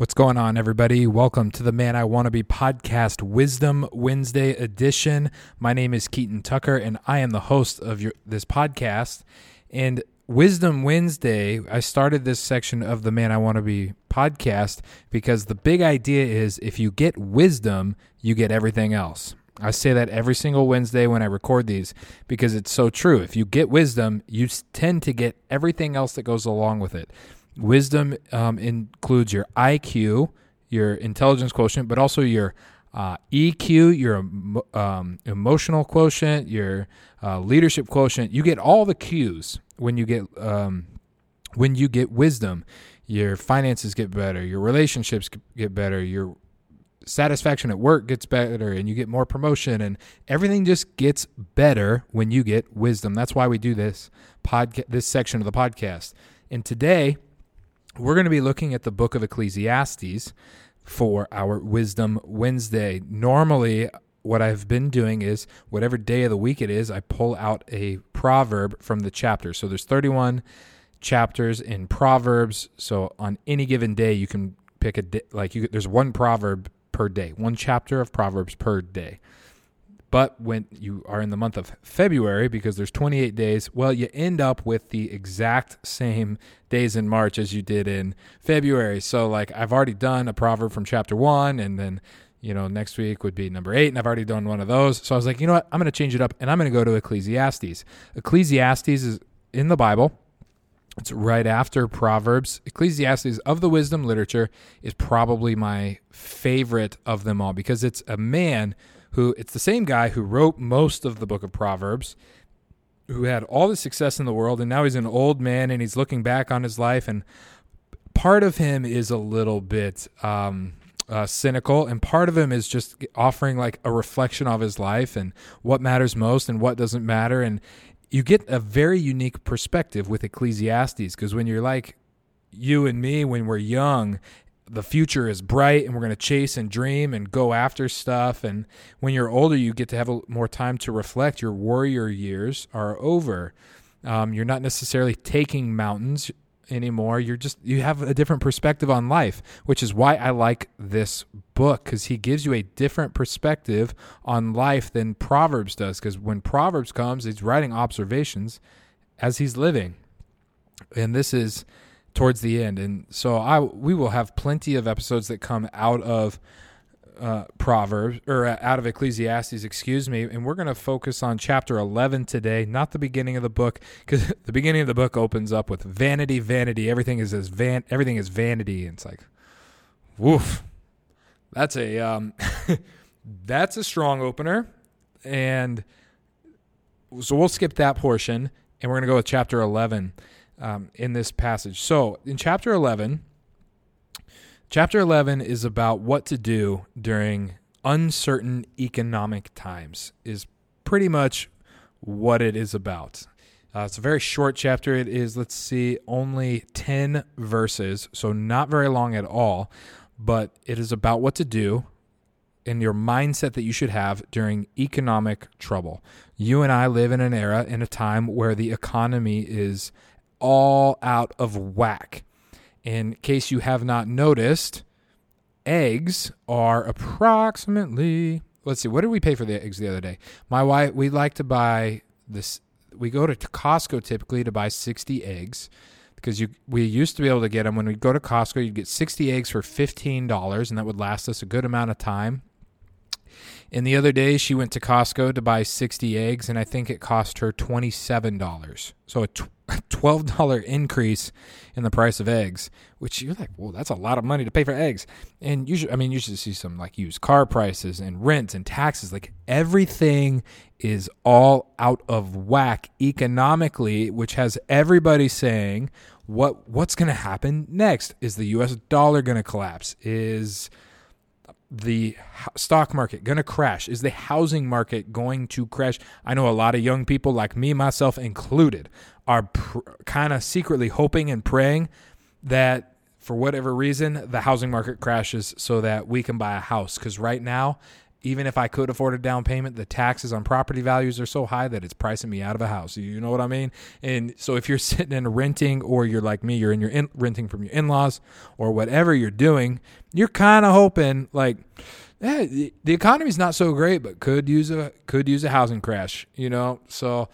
What's going on, everybody? Welcome to the Man I Want to Be podcast, Wisdom Wednesday edition. My name is Keaton Tucker, and I am the host of your, this podcast. And Wisdom Wednesday, I started this section of the Man I Want to Be podcast because the big idea is if you get wisdom, you get everything else. I say that every single Wednesday when I record these because it's so true. If you get wisdom, you tend to get everything else that goes along with it. Wisdom um, includes your IQ, your intelligence quotient, but also your uh, EQ, your um, emotional quotient, your uh, leadership quotient. You get all the cues when you get um, when you get wisdom. Your finances get better. Your relationships get better. Your satisfaction at work gets better, and you get more promotion, and everything just gets better when you get wisdom. That's why we do this podcast, this section of the podcast. And today we're going to be looking at the book of Ecclesiastes for our Wisdom Wednesday. Normally, what I've been doing is whatever day of the week it is, I pull out a proverb from the chapter. So there's 31 chapters in Proverbs. So on any given day, you can pick a day, like you, there's one proverb per day, one chapter of Proverbs per day. But when you are in the month of February, because there's 28 days, well, you end up with the exact same days in March as you did in February. So, like, I've already done a proverb from chapter one, and then, you know, next week would be number eight, and I've already done one of those. So I was like, you know what? I'm going to change it up, and I'm going to go to Ecclesiastes. Ecclesiastes is in the Bible. It's right after Proverbs. Ecclesiastes of the wisdom literature is probably my favorite of them all because it's a man who it's the same guy who wrote most of the book of Proverbs, who had all the success in the world, and now he's an old man and he's looking back on his life. And part of him is a little bit um, uh, cynical, and part of him is just offering like a reflection of his life and what matters most and what doesn't matter. And you get a very unique perspective with Ecclesiastes because when you're like you and me when we're young the future is bright and we're going to chase and dream and go after stuff. And when you're older, you get to have a, more time to reflect. Your warrior years are over. Um, you're not necessarily taking mountains anymore. You're just, you have a different perspective on life, which is why I like this book because he gives you a different perspective on life than Proverbs does. Because when Proverbs comes, he's writing observations as he's living. And this is, towards the end. And so I we will have plenty of episodes that come out of uh, Proverbs or out of Ecclesiastes, excuse me, and we're going to focus on chapter 11 today, not the beginning of the book, because the beginning of the book opens up with vanity, vanity. Everything is as van, everything is vanity, and it's like, woof. That's a um, that's a strong opener, and so we'll skip that portion, and we're going to go with chapter 11 um, in this passage. So, in chapter 11, chapter 11 is about what to do during uncertain economic times, is pretty much what it is about. Uh, it's a very short chapter. It is, let's see, only 10 verses, so not very long at all, but it is about what to do and your mindset that you should have during economic trouble. You and I live in an era, in a time where the economy is all out of whack. In case you have not noticed, eggs are approximately let's see what did we pay for the eggs the other day? My wife we like to buy this we go to costco typically to buy 60 eggs because you we used to be able to get them when we go to costco you'd get 60 eggs for $15 and that would last us a good amount of time and the other day, she went to Costco to buy 60 eggs, and I think it cost her $27. So a $12 increase in the price of eggs, which you're like, well, that's a lot of money to pay for eggs. And you should, I mean, you should see some like used car prices and rent and taxes. Like everything is all out of whack economically, which has everybody saying, what what's going to happen next? Is the U.S. dollar going to collapse? Is the stock market going to crash? Is the housing market going to crash? I know a lot of young people, like me, myself included, are pr- kind of secretly hoping and praying that for whatever reason, the housing market crashes so that we can buy a house. Because right now, even if I could afford a down payment, the taxes on property values are so high that it's pricing me out of a house. You know what I mean? And so if you're sitting in renting or you're like me, you're in your in, renting from your in-laws or whatever you're doing, you're kind of hoping like eh, the economy's not so great, but could use a could use a housing crash, you know? So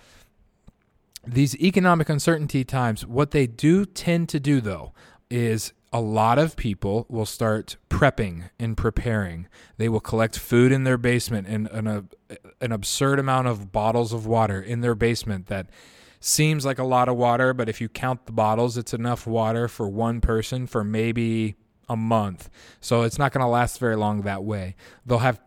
these economic uncertainty times, what they do tend to do though is a lot of people will start prepping and preparing. They will collect food in their basement and an, an absurd amount of bottles of water in their basement that seems like a lot of water, but if you count the bottles, it's enough water for one person for maybe a month. So it's not going to last very long that way. They'll have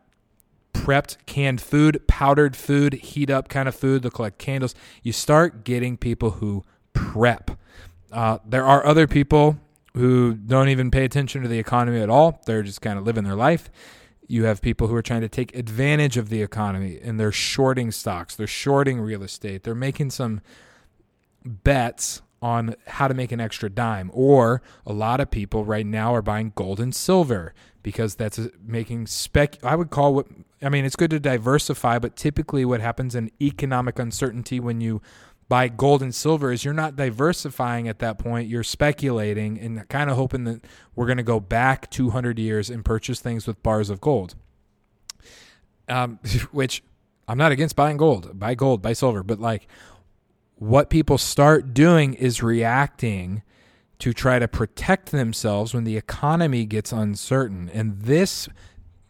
prepped canned food, powdered food, heat up kind of food. They'll collect candles. You start getting people who prep. Uh, there are other people who don't even pay attention to the economy at all. They're just kind of living their life. You have people who are trying to take advantage of the economy and they're shorting stocks, they're shorting real estate, they're making some bets on how to make an extra dime. Or a lot of people right now are buying gold and silver because that's making spec. I would call what I mean. It's good to diversify, but typically what happens in economic uncertainty when you buy gold and silver is you're not diversifying at that point. You're speculating and kind of hoping that we're going to go back 200 years and purchase things with bars of gold. Um, which I'm not against buying gold, buy gold, buy silver, but like what people start doing is reacting to try to protect themselves when the economy gets uncertain. And this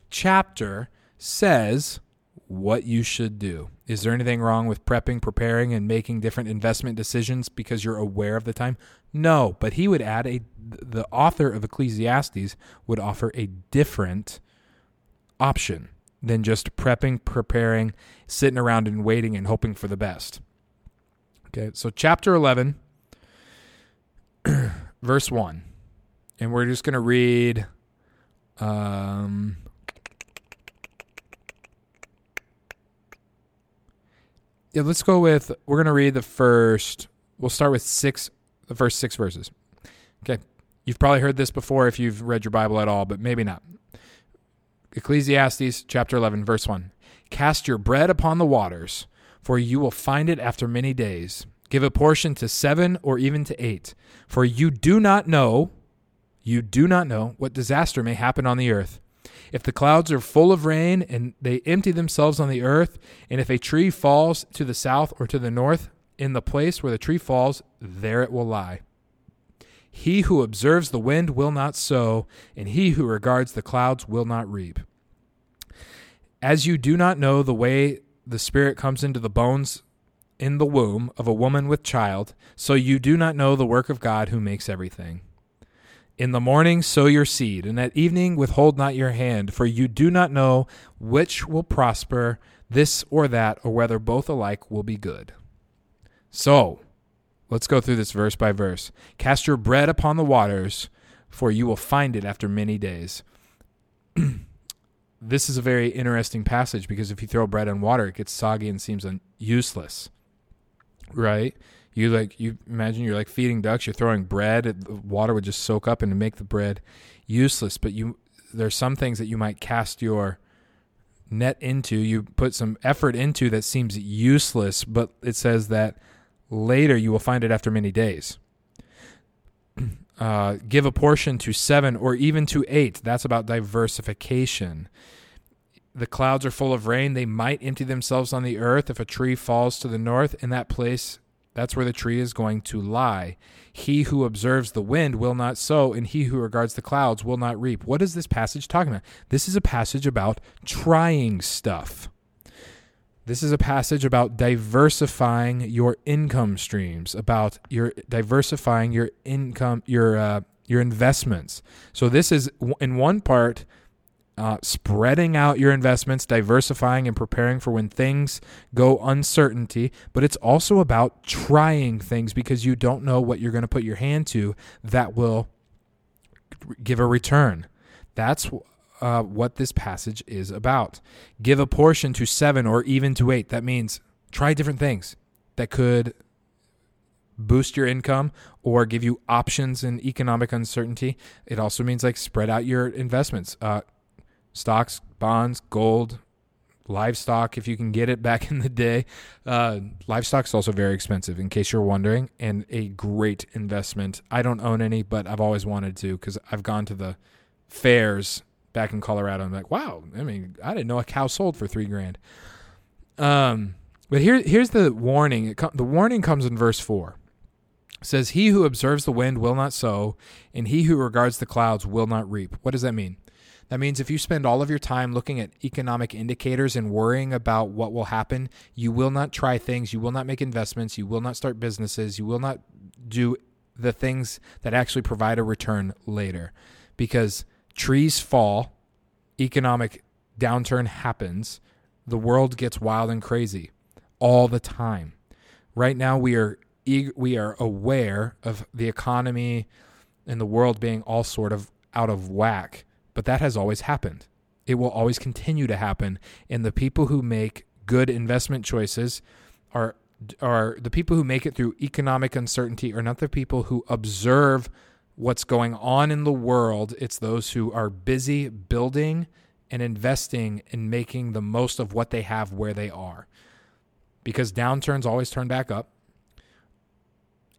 chapter says what you should do. Is there anything wrong with prepping, preparing, and making different investment decisions because you're aware of the time? No, but he would add a the author of Ecclesiastes would offer a different option than just prepping, preparing, sitting around and waiting and hoping for the best. Okay, so chapter 11, verse 1. And we're just going to read um, yeah, let's go with we're to read the first we'll start with 6 the first 6 verses. Okay. You've probably heard this before if you've read your Bible at all, but maybe not. Ecclesiastes chapter 11 verse 1. Cast your bread upon the waters, for you will find it after many days. Give a portion to 7 or even to 8, for you do not know you do not know what disaster may happen on the earth if the clouds are full of rain and they empty themselves on the earth, and if a tree falls to the south or to the north, in the place where the tree falls, there it will lie. He who observes the wind will not sow, and he who regards the clouds will not reap. As you do not know the way the Spirit comes into the bones in the womb of a woman with child, so you do not know the work of God who makes everything. In the morning sow your seed, and at evening withhold not your hand, for you do not know which will prosper, this or that, or whether both alike will be good. So, let's go through this verse by verse. Cast your bread upon the waters, for you will find it after many days. this is a very interesting passage because if you throw bread on water, it gets soggy and seems un- useless, right? You like you imagine you're like feeding ducks. You're throwing bread. the Water would just soak up and make the bread useless. But you there's some things that you might cast your net into. You put some effort into that seems useless, but it says that later you will find it after many days. Uh, give a portion to seven or even to eight. That's about diversification. The clouds are full of rain. They might empty themselves on the earth if a tree falls to the north. In that place, that's where the tree is going to lie. He who observes the wind will not sow, and he who regards the clouds will not reap. What is this passage talking about? This is a passage about trying stuff. This is a passage about diversifying your income streams, about your diversifying your income, your uh, your investments. So this is in one part uh, spreading out your investments, diversifying, and preparing for when things go uncertainty. But it's also about trying things because you don't know what you're going to put your hand to that will give a return. That's uh, what this passage is about. Give a portion to seven or even to eight. That means try different things that could boost your income or give you options in economic uncertainty. It also means like spread out your investments. Uh, stocks, bonds, gold, livestock if you can get it back in the day. Uh, livestock is also very expensive, in case you're wondering, and a great investment. I don't own any, but I've always wanted to because I've gone to the fairs back in Colorado. I'm like, wow, I mean, I didn't know a cow sold for three grand. Um, but here, here's the warning. Com- the warning comes in verse four. Says, "He who observes the wind will not sow, and he who regards the clouds will not reap." What does that mean? That means if you spend all of your time looking at economic indicators and worrying about what will happen, you will not try things, you will not make investments, you will not start businesses, you will not do the things that actually provide a return later. Because trees fall, economic downturn happens, the world gets wild and crazy all the time. Right now we are we are aware of the economy and the world being all sort of out of whack but that has always happened. It will always continue to happen. And the people who make good investment choices are are the people who make it through economic uncertainty are not the people who observe what's going on in the world. It's those who are busy building and investing and making the most of what they have where they are. Because downturns always turn back up.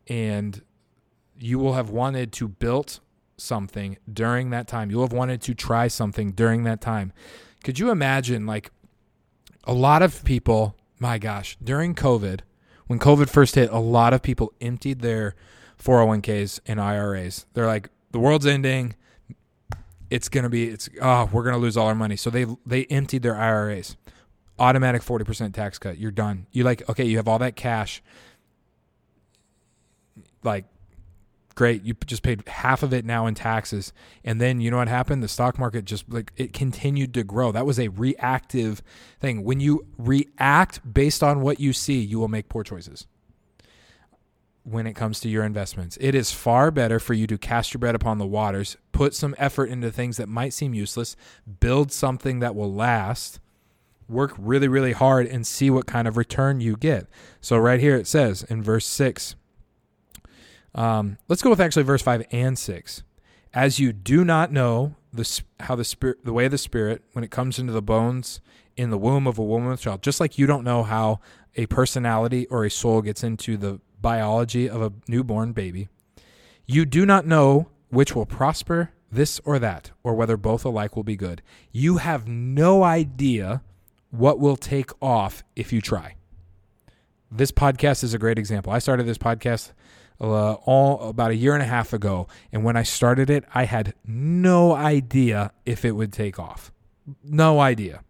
And you will have wanted to build something during that time. You'll have wanted to try something during that time. Could you imagine, like, a lot of people, my gosh, during COVID, when COVID first hit, a lot of people emptied their 401ks and IRAs. They're like, the world's ending. It's going to be, it's, oh, we're going to lose all our money. So they, they emptied their IRAs. Automatic 40% tax cut. You're done. You like, okay, you have all that cash. Like, great. You just paid half of it now in taxes. And then you know what happened? The stock market just like it continued to grow. That was a reactive thing. When you react based on what you see, you will make poor choices when it comes to your investments. It is far better for you to cast your bread upon the waters, put some effort into things that might seem useless, build something that will last, work really, really hard, and see what kind of return you get. So, right here it says in verse 6 um, let's go with actually verse five and six. As you do not know the how the spirit, the way of the spirit, when it comes into the bones in the womb of a woman with child, just like you don't know how a personality or a soul gets into the biology of a newborn baby, you do not know which will prosper, this or that, or whether both alike will be good. You have no idea what will take off if you try. This podcast is a great example. I started this podcast uh, all about a year and a half ago, and when I started it, I had no idea if it would take off. No idea.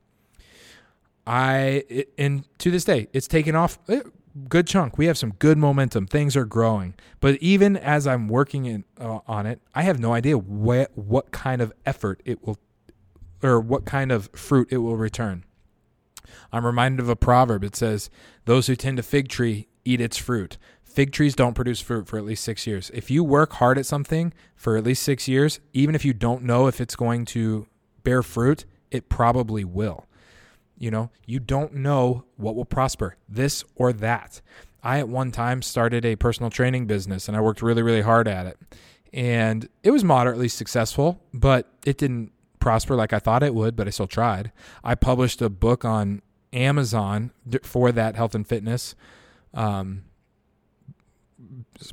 I it, and to this day, it's taken off good chunk. We have some good momentum. Things are growing, but even as I'm working in, uh, on it, I have no idea what what kind of effort it will, or what kind of fruit it will return. I'm reminded of a proverb. It says, "Those who tend a fig tree eat its fruit." Fig trees don't produce fruit for at least six years. If you work hard at something for at least six years, even if you don't know if it's going to bear fruit, it probably will. You know, you don't know what will prosper, this or that. I at one time started a personal training business and I worked really, really hard at it. And it was moderately successful, but it didn't prosper like I thought it would, but I still tried. I published a book on Amazon for that health and fitness. Um,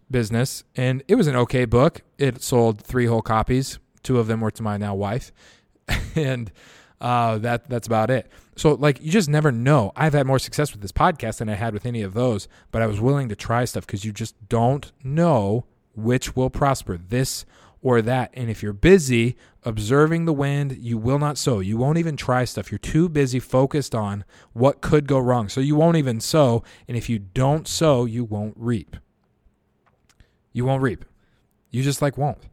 business, and it was an okay book. It sold three whole copies. Two of them were to my now wife, and uh, that that's about it. So like you just never know. I've had more success with this podcast than I had with any of those, but I was willing to try stuff because you just don't know which will prosper, this or that. And if you're busy observing the wind, you will not sow. You won't even try stuff. You're too busy focused on what could go wrong. So you won't even sow. And if you don't sow, you won't reap you won't reap. You just like won't.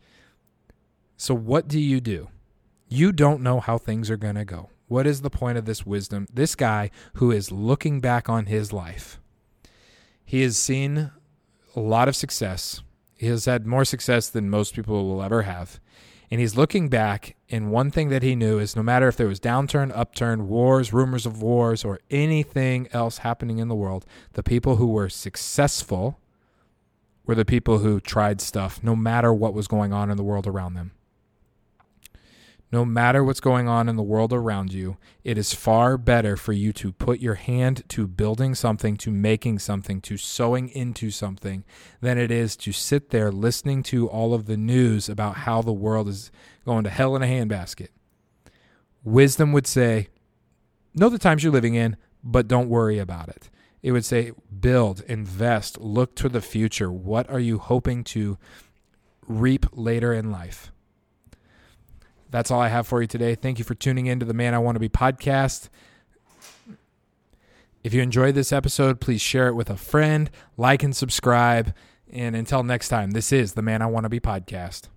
So, what do you do? You don't know how things are going to go. What is the point of this wisdom? This guy who is looking back on his life, he has seen a lot of success. He has had more success than most people will ever have. And he's looking back, and one thing that he knew is no matter if there was downturn, upturn, wars, rumors of wars, or anything else happening in the world, the people who were successful were the people who tried stuff no matter what was going on in the world around them. No matter what's going on in the world around you, it is far better for you to put your hand to building something, to making something, to sowing into something, than it is to sit there listening to all of the news about how the world is going to hell in a handbasket. Wisdom would say, Know the times you're living in, but don't worry about it. It would say, Build, invest, look to the future. What are you hoping to reap later in life? That's all I have for you today. Thank you for tuning in to the Man I Want to Be podcast. If you enjoyed this episode, please share it with a friend, like and subscribe. And until next time, this is the Man I Want to Be podcast.